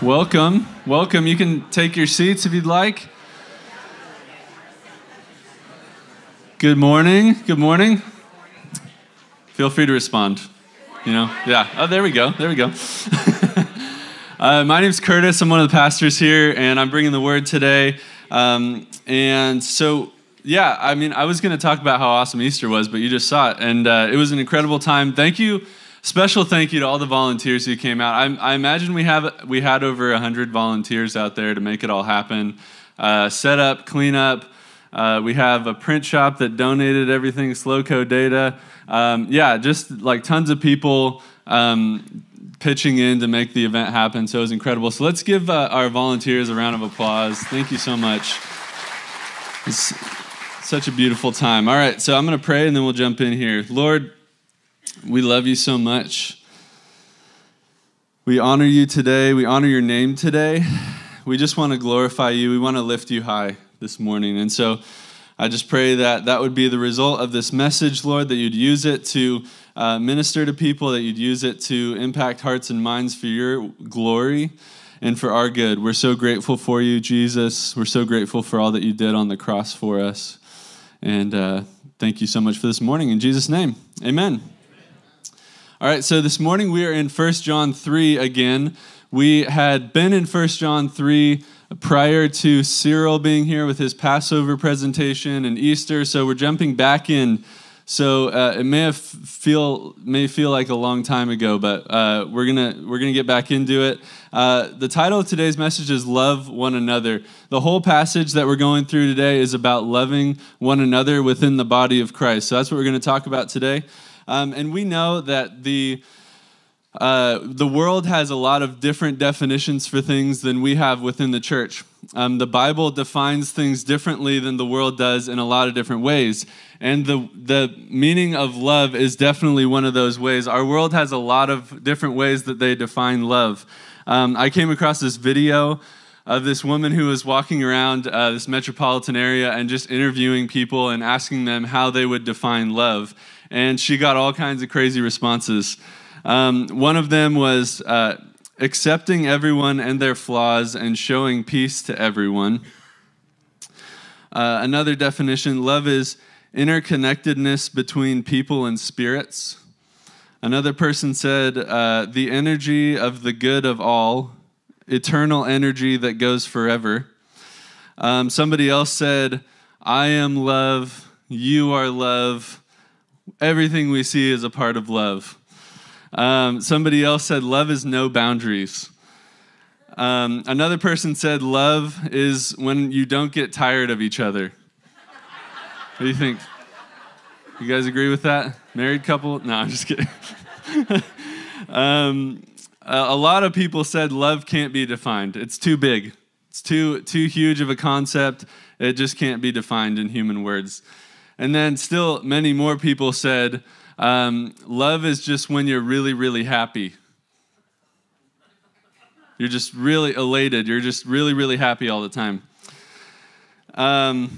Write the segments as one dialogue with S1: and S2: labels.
S1: Welcome. Welcome. You can take your seats if you'd like. Good morning. Good morning. Feel free to respond. You know? Yeah. Oh, there we go. There we go. uh, my name's Curtis. I'm one of the pastors here, and I'm bringing the word today. Um, and so, yeah, I mean, I was going to talk about how awesome Easter was, but you just saw it. And uh, it was an incredible time. Thank you Special thank you to all the volunteers who came out. I, I imagine we have we had over hundred volunteers out there to make it all happen. Uh, set up, clean up. Uh, we have a print shop that donated everything, Slowco Data. Um, yeah, just like tons of people um, pitching in to make the event happen. So it was incredible. So let's give uh, our volunteers a round of applause. Thank you so much. It's such a beautiful time. All right, so I'm going to pray and then we'll jump in here. Lord, we love you so much. We honor you today. We honor your name today. We just want to glorify you. We want to lift you high this morning. And so I just pray that that would be the result of this message, Lord, that you'd use it to uh, minister to people, that you'd use it to impact hearts and minds for your glory and for our good. We're so grateful for you, Jesus. We're so grateful for all that you did on the cross for us. And uh, thank you so much for this morning. In Jesus' name, amen. All right, so this morning we are in 1 John 3 again. We had been in 1 John 3 prior to Cyril being here with his Passover presentation and Easter, so we're jumping back in. So uh, it may feel may feel like a long time ago, but uh, we're gonna we're gonna get back into it. Uh, the title of today's message is "Love One Another." The whole passage that we're going through today is about loving one another within the body of Christ. So that's what we're to talk about today. Um, and we know that the uh, the world has a lot of different definitions for things than we have within the church. Um, the Bible defines things differently than the world does in a lot of different ways. And the, the meaning of love is definitely one of those ways. Our world has a lot of different ways that they define love. Um, I came across this video of this woman who was walking around uh, this metropolitan area and just interviewing people and asking them how they would define love and she got all kinds of crazy responses. Um, one of them was uh, accepting everyone and their flaws and showing peace to everyone. Uh, another definition love is interconnectedness between people and spirits. Another person said, uh, the energy of the good of all, eternal energy that goes forever. Um, somebody else said, I am love, you are love, Everything we see is a part of love. Um, somebody else said, Love is no boundaries. Um, another person said, Love is when you don't get tired of each other. What do you think? You guys agree with that? Married couple? No, I'm just kidding. um, a lot of people said love can't be defined. It's too big. It's too too huge of a concept. It just can't be defined in human words. And then still, many more people said, um, love is just when you're really, really happy. You're just really elated. You're just really, really happy all the time. Um,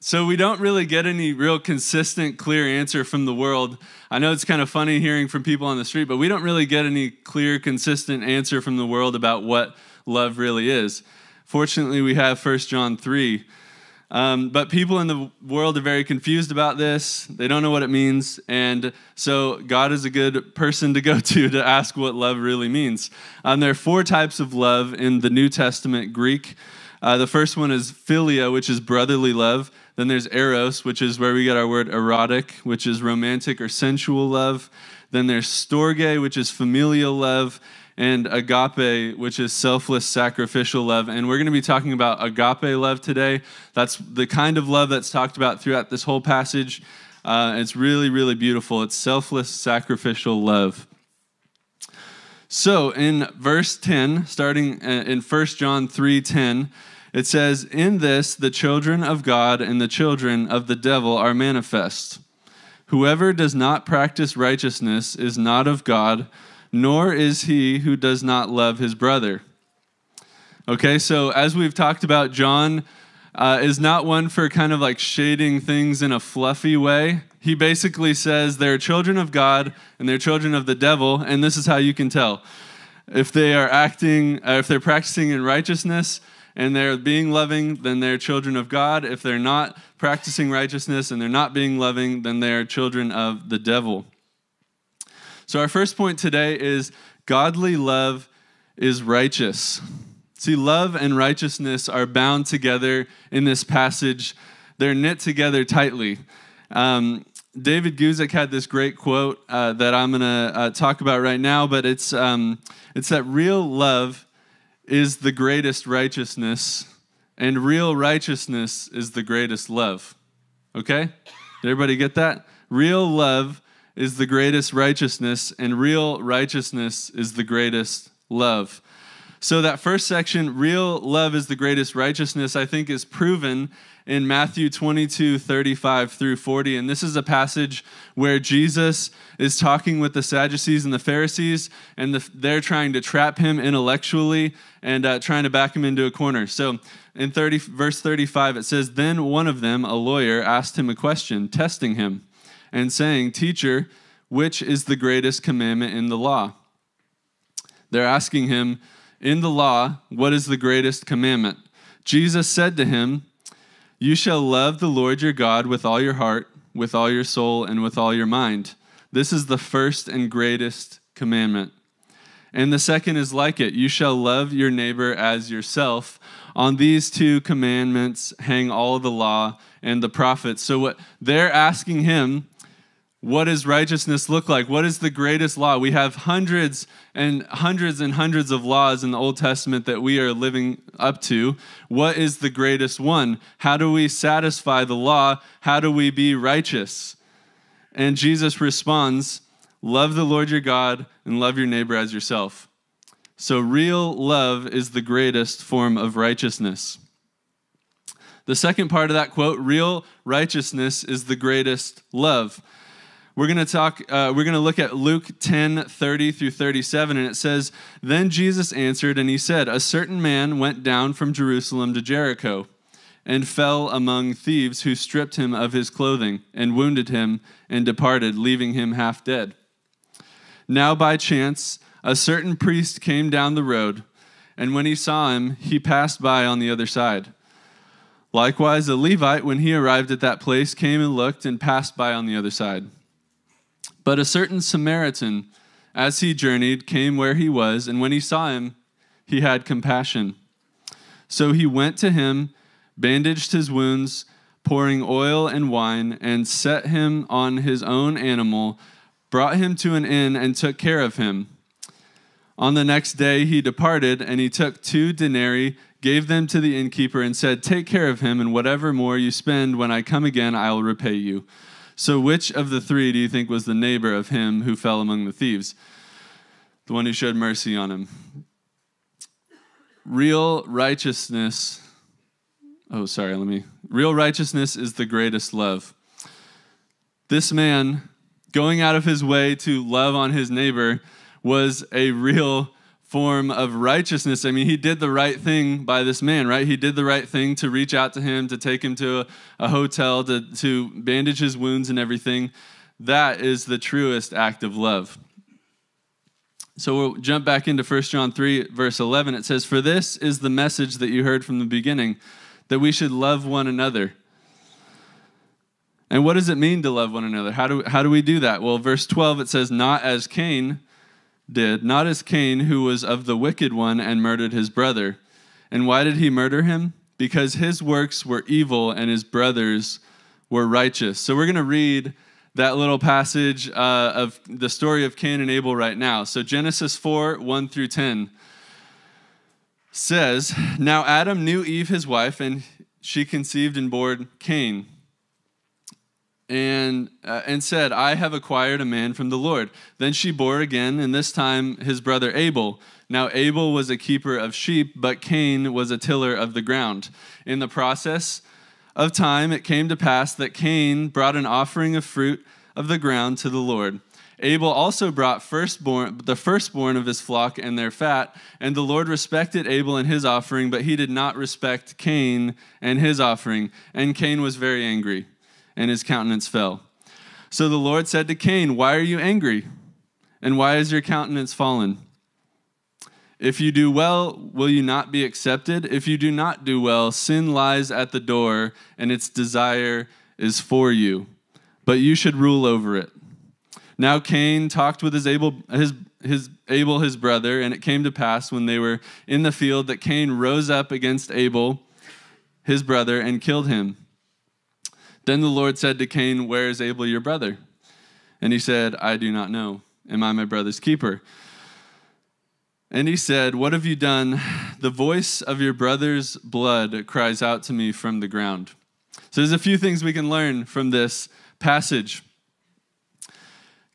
S1: so we don't really get any real consistent, clear answer from the world. I know it's kind of funny hearing from people on the street, but we don't really get any clear, consistent answer from the world about what love really is. Fortunately, we have 1 John 3 um, but people in the world are very confused about this. They don't know what it means. And so God is a good person to go to to ask what love really means. Um, there are four types of love in the New Testament Greek. Uh, the first one is philia, which is brotherly love. Then there's eros, which is where we get our word erotic, which is romantic or sensual love. Then there's storge, which is familial love and agape, which is selfless, sacrificial love. And we're going to be talking about agape love today. That's the kind of love that's talked about throughout this whole passage. Uh, it's really, really beautiful. It's selfless, sacrificial love. So in verse 10, starting uh, in 1 John 3 10, it says, In this the children of God and the children of the devil are manifest. Whoever does not practice righteousness is not of God nor is he who does not love his brother. Okay, so as we've talked about, John uh, is not one for kind of like shading things in a fluffy way. He basically says they're children of God and they're children of the devil, and this is how you can tell. if they are acting, uh, if they're practicing in righteousness and they're being loving, then they're children of God. If they're not practicing righteousness and they're not being loving, then they're children of the devil. So, our first point today is godly love is righteous. See, love and righteousness are bound together in this passage, they're knit together tightly. Um, David Guzik had this great quote uh, that I'm going to uh, talk about right now, but it's, um, it's that real love is the greatest righteousness, and real righteousness is the greatest love. Okay? Did everybody get that? Real love is the greatest righteousness, and real righteousness is the greatest love. So, that first section, real love is the greatest righteousness, I think is proven in Matthew 22, 35 through 40. And this is a passage where Jesus is talking with the Sadducees and the Pharisees, and the, they're trying to trap him intellectually and uh, trying to back him into a corner. So in 30, verse 35, it says, Then one of them, a lawyer, asked him a question, testing him, and saying, Teacher, which is the greatest commandment in the law? They're asking him, In the law, what is the greatest commandment? Jesus said to him, You shall love the Lord your God with all your heart, with all your soul, and with all your mind. This is the first and greatest commandment. And the second is like it you shall love your neighbor as yourself. On these two commandments hang all the law and the prophets. So, what they're asking him, what does righteousness look like? What is the greatest law? We have hundreds and hundreds and hundreds of laws in the Old Testament that we are living up to. What is the greatest one? How do we satisfy the law? How do we be righteous? And Jesus responds, Love the Lord your God and love your neighbor as yourself. So, real love is the greatest form of righteousness. The second part of that quote, real righteousness is the greatest love. We're going to talk, uh, we're going to look at Luke 10 30 through 37, and it says, Then Jesus answered, and he said, A certain man went down from Jerusalem to Jericho and fell among thieves who stripped him of his clothing and wounded him and departed, leaving him half dead. Now, by chance, a certain priest came down the road, and when he saw him, he passed by on the other side. Likewise, a Levite, when he arrived at that place, came and looked and passed by on the other side. But a certain Samaritan, as he journeyed, came where he was, and when he saw him, he had compassion. So he went to him, bandaged his wounds, pouring oil and wine, and set him on his own animal brought him to an inn, and took care of him. On the next day he departed, and he took two denarii, gave them to the innkeeper, and said, Take care of him, and whatever more you spend when I come again, I will repay you. So, which of the three do you think was the neighbor of him who fell among the thieves? The one who showed mercy on him. Real righteousness, oh, sorry, let me. Real righteousness is the greatest love. This man going out of his way to love on his neighbor was a real form of righteousness. I mean, he did the right thing by this man, right? He did the right thing to reach out to him, to take him to a, a hotel, to, to bandage his wounds and everything. That is the truest act of love. So we'll jump back into 1 John 3, verse 11. It says, For this is the message that you heard from the beginning, that we should love one another. And what does it mean to love one another? How do, how do we do that? Well, verse 12, it says, Not as Cain did, not as Cain, who was of the wicked one and murdered his brother. And why did he murder him? Because his works were evil and his brothers were righteous. So we're going to read that little passage uh, of the story of Cain and Abel right now. So Genesis 4 1 through 10 says, Now Adam knew Eve, his wife, and she conceived and bore Cain and, uh, and said, I have acquired a man from the Lord. Then she bore again, and this time his brother Abel. Now Abel was a keeper of sheep, but Cain was a tiller of the ground. In the process of time, it came to pass that Cain brought an offering of fruit of the ground to the Lord. Abel also brought firstborn, the firstborn of his flock and their fat, and the Lord respected Abel and his offering, but he did not respect Cain and his offering. And Cain was very angry and his countenance fell. So the Lord said to Cain, Why are you angry? And why is your countenance fallen? If you do well, will you not be accepted? If you do not do well, sin lies at the door, and its desire is for you. But you should rule over it. Now Cain talked with his Abel, his, his Abel, his brother, and it came to pass when they were in the field that Cain rose up against Abel, his brother, and killed him. Then the Lord said to Cain, Where is Abel your brother? And he said, I do not know. Am I my brother's keeper? And he said, What have you done? The voice of your brother's blood cries out to me from the ground. So there's a few things we can learn from this passage.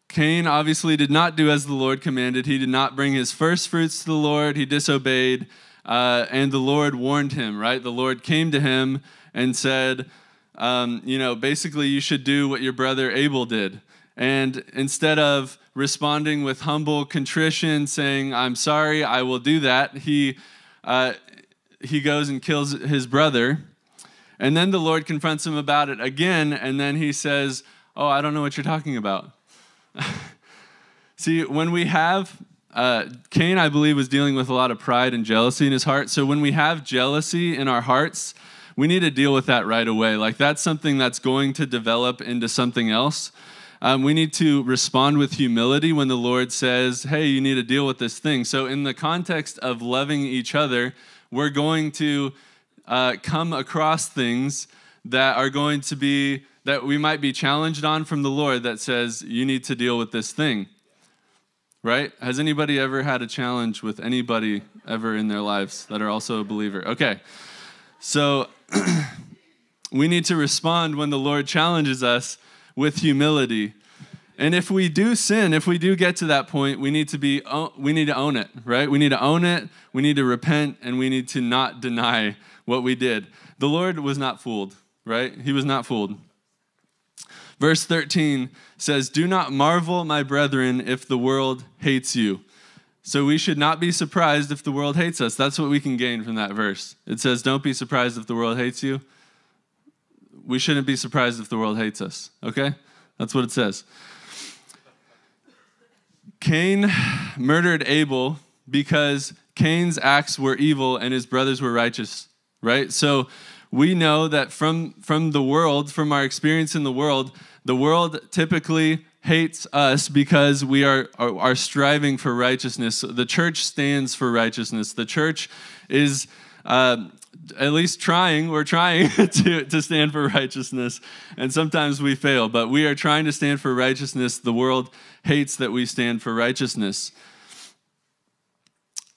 S1: Cain obviously did not do as the Lord commanded. He did not bring his first fruits to the Lord. He disobeyed, uh, and the Lord warned him, right? The Lord came to him and said, um, You know, basically, you should do what your brother Abel did. And instead of responding with humble contrition, saying, I'm sorry, I will do that, he, uh, he goes and kills his brother. And then the Lord confronts him about it again, and then he says, Oh, I don't know what you're talking about. See, when we have, uh, Cain, I believe, was dealing with a lot of pride and jealousy in his heart. So when we have jealousy in our hearts, we need to deal with that right away. Like that's something that's going to develop into something else. Um, we need to respond with humility when the Lord says, hey, you need to deal with this thing. So, in the context of loving each other, we're going to uh, come across things that are going to be, that we might be challenged on from the Lord that says, you need to deal with this thing. Right? Has anybody ever had a challenge with anybody ever in their lives that are also a believer? Okay. So, we need to respond when the Lord challenges us with humility. And if we do sin, if we do get to that point, we need to be we need to own it, right? We need to own it, we need to repent and we need to not deny what we did. The Lord was not fooled, right? He was not fooled. Verse 13 says, "Do not marvel, my brethren, if the world hates you." So we should not be surprised if the world hates us. That's what we can gain from that verse. It says, "Don't be surprised if the world hates you." we shouldn't be surprised if the world hates us, okay? That's what it says. Cain murdered Abel because Cain's acts were evil and his brothers were righteous, right? So we know that from, from the world, from our experience in the world, the world typically hates us because we are, are, are striving for righteousness. The church stands for righteousness. The church is uh, at least trying, we're trying to, to stand for righteousness. And sometimes we fail, but we are trying to stand for righteousness. The world hates that we stand for righteousness.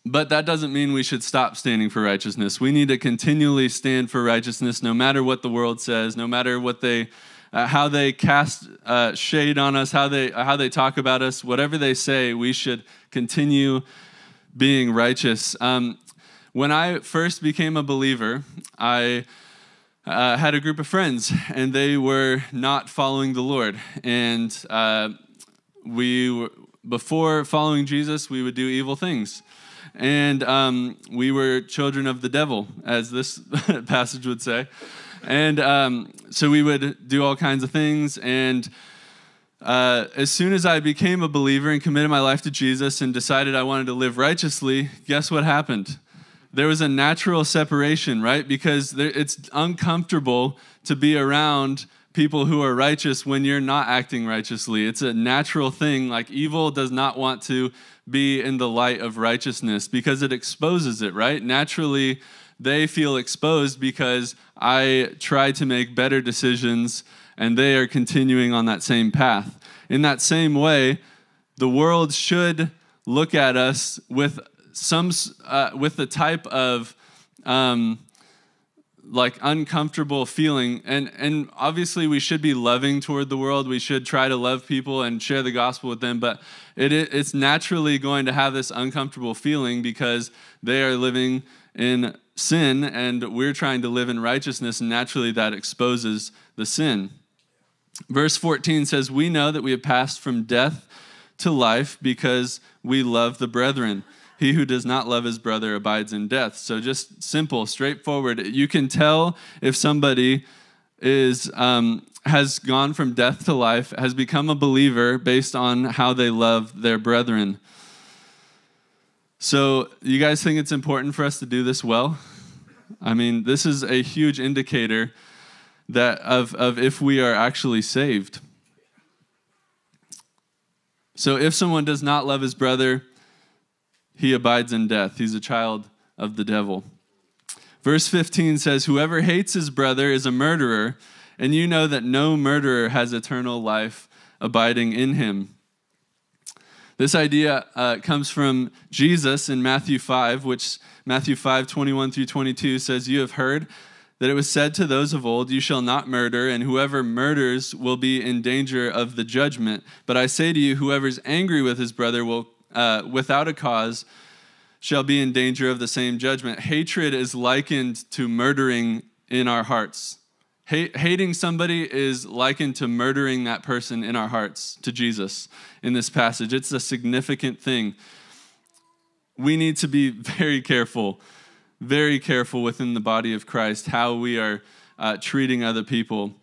S1: But that doesn't mean we should stop standing for righteousness. We need to continually stand for righteousness no matter what the world says, no matter what they. Uh, how they cast uh, shade on us, how they how they talk about us, whatever they say, we should continue being righteous. Um, when I first became a believer, I uh, had a group of friends, and they were not following the Lord. And uh, we, were, before following Jesus, we would do evil things. And um, we were children of the devil, as this passage would say. And um, so we would do all kinds of things. And uh, as soon as I became a believer and committed my life to Jesus and decided I wanted to live righteously, guess what happened? there was a natural separation, right? Because there, it's uncomfortable to be around people who are righteous when you're not acting righteously. It's a natural thing. Like evil does not want to be in the light of righteousness because it exposes it, right? Naturally, they feel exposed because I try to make better decisions and they are continuing on that same path. In that same way, the world should look at us with some uh, with the type of um, like uncomfortable feeling. And and obviously we should be loving toward the world. We should try to love people and share the gospel with them. But it it's naturally going to have this uncomfortable feeling because they are living in sin and we're trying to live in righteousness and naturally that exposes the sin. Verse 14 says we know that we have passed from death to life because we love the brethren he who does not love his brother abides in death. So just simple, straightforward. You can tell if somebody is um, has gone from death to life, has become a believer based on how they love their brethren. So, you guys think it's important for us to do this well? I mean, this is a huge indicator that of, of if we are actually saved. So, if someone does not love his brother, he abides in death. He's a child of the devil. Verse 15 says, Whoever hates his brother is a murderer, and you know that no murderer has eternal life abiding in him. This idea uh, comes from Jesus in Matthew 5, which Matthew 5, 21 through 22 says, You have heard that it was said to those of old, You shall not murder, and whoever murders will be in danger of the judgment. But I say to you, whoever's angry with his brother will, uh, without a cause, shall be in danger of the same judgment. Hatred is likened to murdering in our hearts. Hating somebody is likened to murdering that person in our hearts to Jesus in this passage. It's a significant thing. We need to be very careful, very careful within the body of Christ how we are uh, treating other people.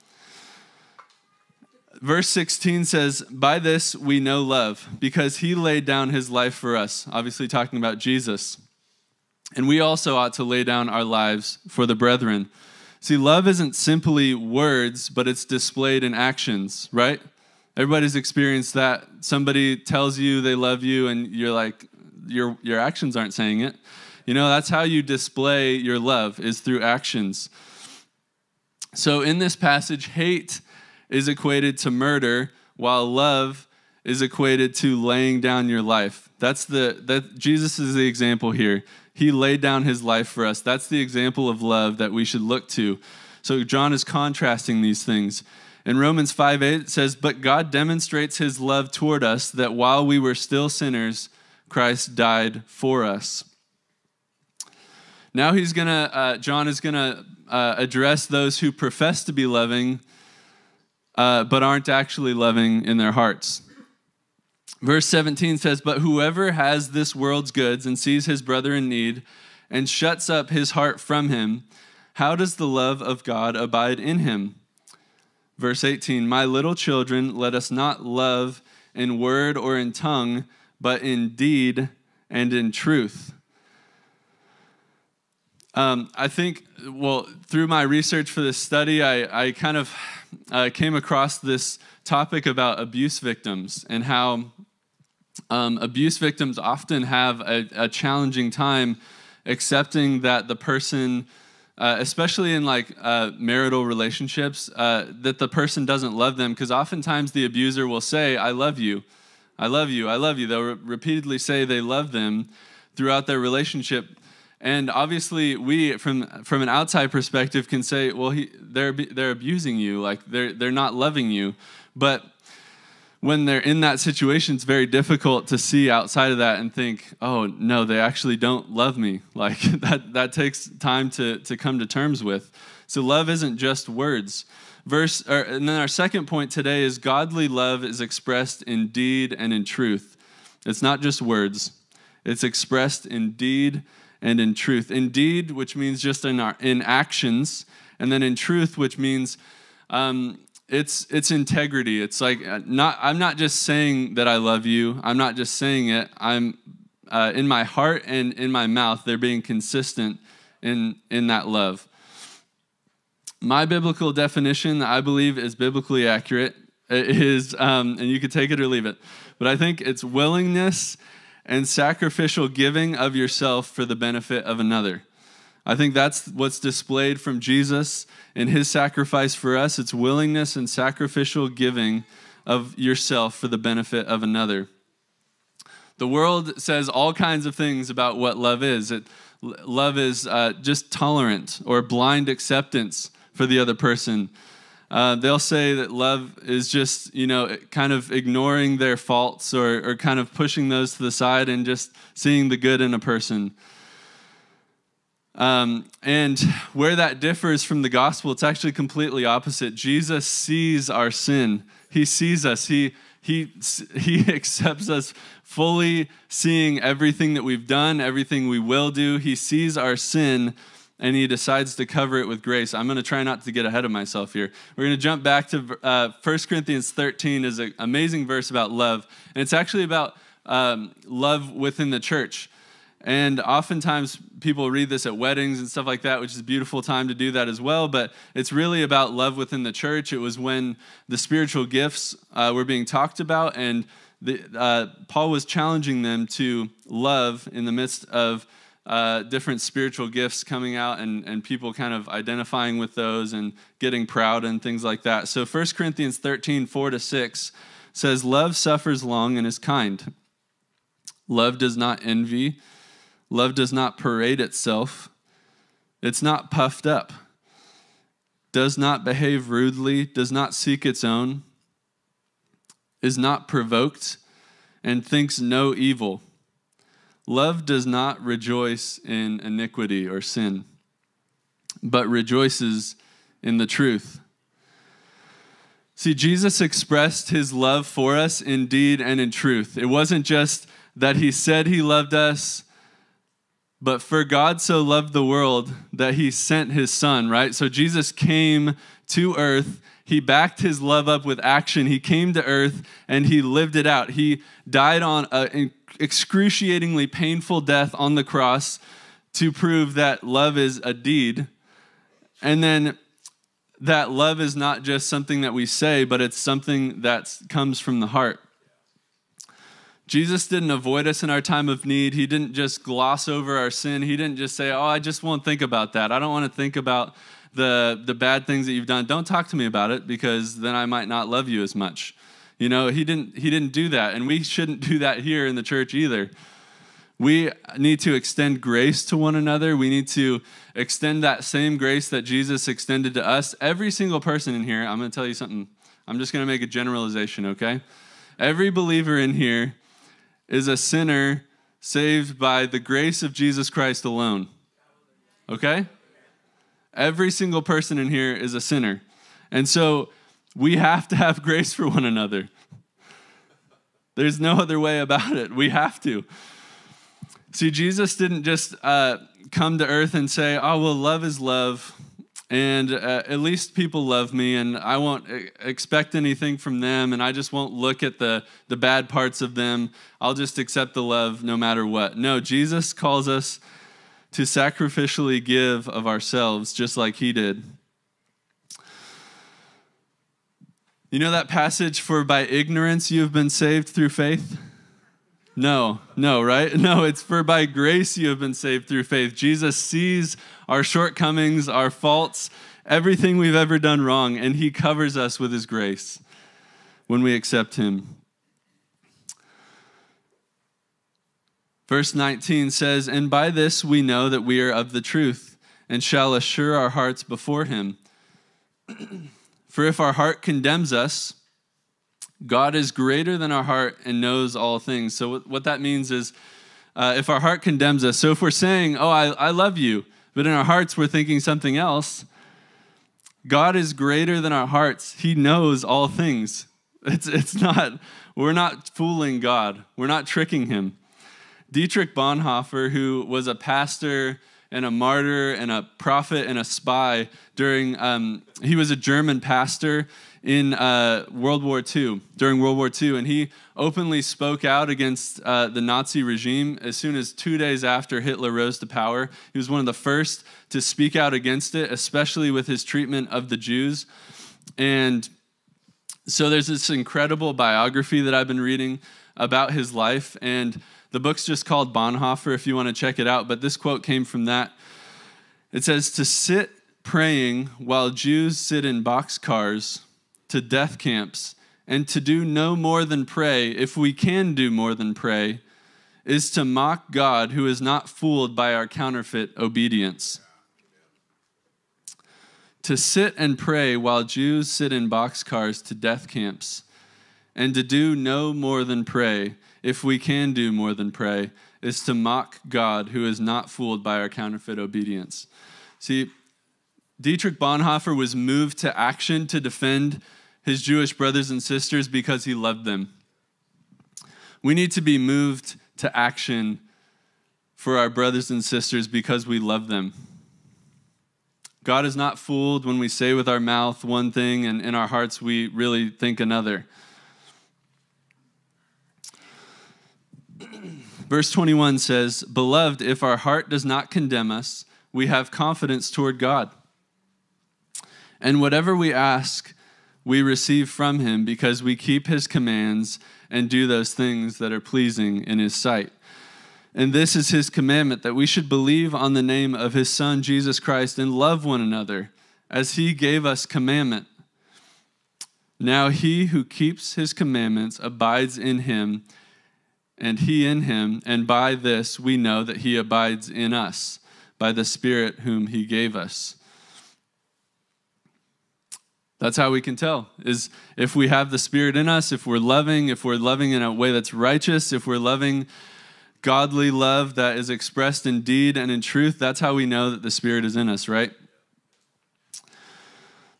S1: Verse 16 says, By this we know love, because he laid down his life for us. Obviously, talking about Jesus. And we also ought to lay down our lives for the brethren. See, love isn't simply words, but it's displayed in actions, right? Everybody's experienced that. Somebody tells you they love you, and you're like, your, your actions aren't saying it. You know, that's how you display your love, is through actions. So in this passage, hate is equated to murder, while love is equated to laying down your life. That's the that Jesus is the example here. He laid down his life for us. That's the example of love that we should look to. So John is contrasting these things. In Romans 5 8 it says, But God demonstrates his love toward us that while we were still sinners, Christ died for us. Now he's gonna, uh, John is gonna uh, address those who profess to be loving, uh, but aren't actually loving in their hearts. Verse 17 says, But whoever has this world's goods and sees his brother in need and shuts up his heart from him, how does the love of God abide in him? Verse 18, My little children, let us not love in word or in tongue, but in deed and in truth. Um, I think, well, through my research for this study, I, I kind of uh, came across this topic about abuse victims and how um, abuse victims often have a, a, challenging time accepting that the person, uh, especially in like uh, marital relationships, uh, that the person doesn't love them because oftentimes the abuser will say, I love you, I love you, I love you. They'll re- repeatedly say they love them throughout their relationship. And obviously, we, from, from an outside perspective, can say, well, he, they're, they're abusing you, like they're, they're not loving you. But when they're in that situation, it's very difficult to see outside of that and think, oh, no, they actually don't love me. Like that, that takes time to, to come to terms with. So love isn't just words. Verse, or, and then our second point today is godly love is expressed in deed and in truth. It's not just words, it's expressed in deed and in truth. In deed, which means just in, our, in actions, and then in truth, which means um, it's it's integrity. It's like uh, not I'm not just saying that I love you. I'm not just saying it. I'm uh, in my heart and in my mouth. They're being consistent in in that love. My biblical definition, I believe, is biblically accurate. It is, um, and you could take it or leave it, but I think it's willingness and sacrificial giving of yourself for the benefit of another. I think that's what's displayed from Jesus in his sacrifice for us. It's willingness and sacrificial giving of yourself for the benefit of another. The world says all kinds of things about what love is. It, love is uh, just tolerant or blind acceptance for the other person. Uh, they'll say that love is just, you know, kind of ignoring their faults or, or kind of pushing those to the side and just seeing the good in a person. Um, and where that differs from the gospel, it's actually completely opposite. Jesus sees our sin. He sees us. He he he accepts us fully, seeing everything that we've done, everything we will do. He sees our sin, and he decides to cover it with grace. I'm going to try not to get ahead of myself here. We're going to jump back to uh, 1 Corinthians 13 is an amazing verse about love, and it's actually about um, love within the church. And oftentimes people read this at weddings and stuff like that, which is a beautiful time to do that as well. But it's really about love within the church. It was when the spiritual gifts uh, were being talked about, and the, uh, Paul was challenging them to love in the midst of uh, different spiritual gifts coming out and, and people kind of identifying with those and getting proud and things like that. So 1 Corinthians 13, 4 to 6 says, Love suffers long and is kind. Love does not envy Love does not parade itself, it's not puffed up, does not behave rudely, does not seek its own, is not provoked, and thinks no evil. Love does not rejoice in iniquity or sin, but rejoices in the truth. See, Jesus expressed his love for us in deed and in truth. It wasn't just that he said he loved us but for God so loved the world that he sent his son, right? So Jesus came to earth. He backed his love up with action. He came to earth and he lived it out. He died on an excruciatingly painful death on the cross to prove that love is a deed. And then that love is not just something that we say, but it's something that comes from the heart. Jesus didn't avoid us in our time of need. He didn't just gloss over our sin. He didn't just say, Oh, I just won't think about that. I don't want to think about the, the bad things that you've done. Don't talk to me about it because then I might not love you as much. You know, he didn't, he didn't do that. And we shouldn't do that here in the church either. We need to extend grace to one another. We need to extend that same grace that Jesus extended to us. Every single person in here, I'm going to tell you something. I'm just going to make a generalization, okay? Every believer in here is a sinner saved by the grace of Jesus Christ alone. Okay? Every single person in here is a sinner. And so we have to have grace for one another. There's no other way about it. We have to. See, Jesus didn't just uh, come to earth and say, oh, well, love is love and uh, at least people love me and i won't expect anything from them and i just won't look at the, the bad parts of them i'll just accept the love no matter what no jesus calls us to sacrificially give of ourselves just like he did you know that passage for by ignorance you have been saved through faith no, no, right? No, it's for by grace you have been saved through faith. Jesus sees our shortcomings, our faults, everything we've ever done wrong, and he covers us with his grace when we accept him. Verse 19 says, And by this we know that we are of the truth, and shall assure our hearts before him. For if our heart condemns us, God is greater than our heart and knows all things. So, what that means is uh, if our heart condemns us, so if we're saying, Oh, I, I love you, but in our hearts we're thinking something else, God is greater than our hearts. He knows all things. It's, it's not, we're not fooling God, we're not tricking him. Dietrich Bonhoeffer, who was a pastor and a martyr and a prophet and a spy during, um, he was a German pastor in uh, World War II, during World War II, and he openly spoke out against uh, the Nazi regime as soon as two days after Hitler rose to power. He was one of the first to speak out against it, especially with his treatment of the Jews. And so there's this incredible biography that I've been reading about his life, and the book's just called Bonhoeffer if you want to check it out, but this quote came from that. It says, To sit praying while Jews sit in boxcars to death camps and to do no more than pray, if we can do more than pray, is to mock God who is not fooled by our counterfeit obedience. To sit and pray while Jews sit in boxcars to death camps and to do no more than pray, if we can do more than pray, is to mock God who is not fooled by our counterfeit obedience. See, Dietrich Bonhoeffer was moved to action to defend his Jewish brothers and sisters because he loved them. We need to be moved to action for our brothers and sisters because we love them. God is not fooled when we say with our mouth one thing and in our hearts we really think another. Verse 21 says, Beloved, if our heart does not condemn us, we have confidence toward God. And whatever we ask, we receive from him because we keep his commands and do those things that are pleasing in his sight. And this is his commandment that we should believe on the name of his Son, Jesus Christ, and love one another as he gave us commandment. Now he who keeps his commandments abides in him, and he in him, and by this we know that he abides in us, by the Spirit whom he gave us. That's how we can tell is if we have the spirit in us, if we're loving, if we're loving in a way that's righteous, if we're loving godly love that is expressed in deed and in truth, that's how we know that the spirit is in us, right?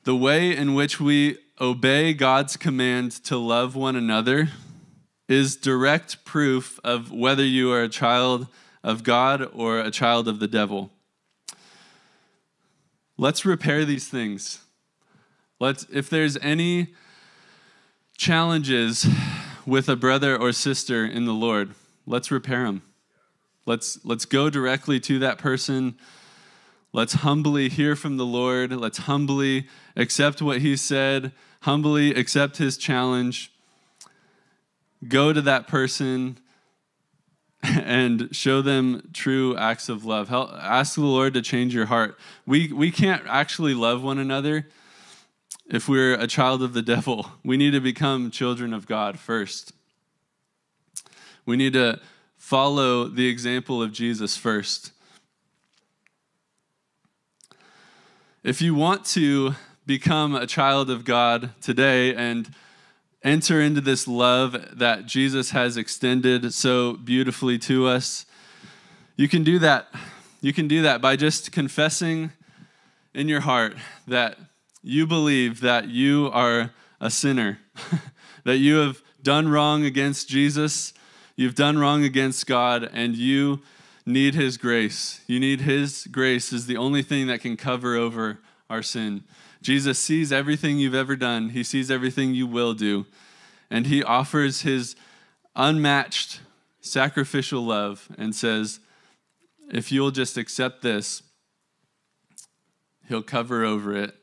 S1: The way in which we obey God's command to love one another is direct proof of whether you are a child of God or a child of the devil. Let's repair these things. Let's, if there's any challenges with a brother or sister in the Lord, let's repair them. Let's, let's go directly to that person. Let's humbly hear from the Lord. Let's humbly accept what He said, humbly accept His challenge. Go to that person and show them true acts of love. Help, ask the Lord to change your heart. We, we can't actually love one another if we're a child of the devil, we need to become children of God first. We need to follow the example of Jesus first. If you want to become a child of God today and enter into this love that Jesus has extended so beautifully to us, you can do that. You can do that by just confessing in your heart that you believe that you are a sinner, that you have done wrong against Jesus, you've done wrong against God, and you need His grace. You need His grace is the only thing that can cover over our sin. Jesus sees everything you've ever done, He sees everything you will do, and He offers His unmatched sacrificial love and says, if you'll just accept this, He'll cover over it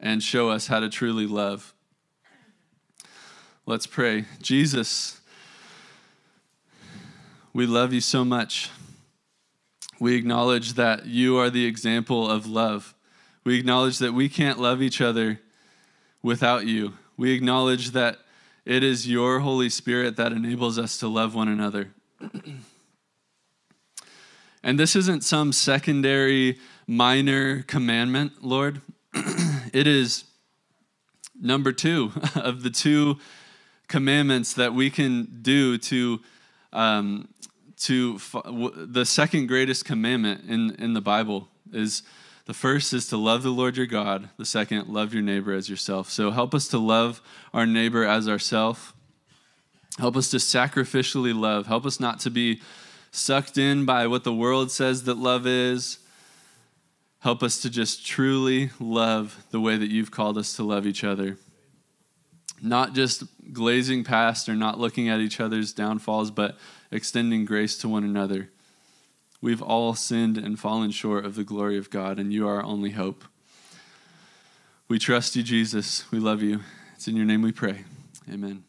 S1: and show us how to truly love. Let's pray. Jesus, we love you so much. We acknowledge that you are the example of love. We acknowledge that we can't love each other without you. We acknowledge that it is your Holy Spirit that enables us to love one another. and this isn't some secondary, minor commandment, Lord. it is number two of the two commandments that we can do to um, to the second greatest commandment in in the Bible is the first is to love the Lord your God. The second, love your neighbor as yourself. So help us to love our neighbor as ourself. Help us to sacrificially love. Help us not to be sucked in by what the world says that love is Help us to just truly love the way that you've called us to love each other. Not just glazing past or not looking at each other's downfalls, but extending grace to one another. We've all sinned and fallen short of the glory of God, and you are our only hope. We trust you, Jesus. We love you. It's in your name we pray. Amen.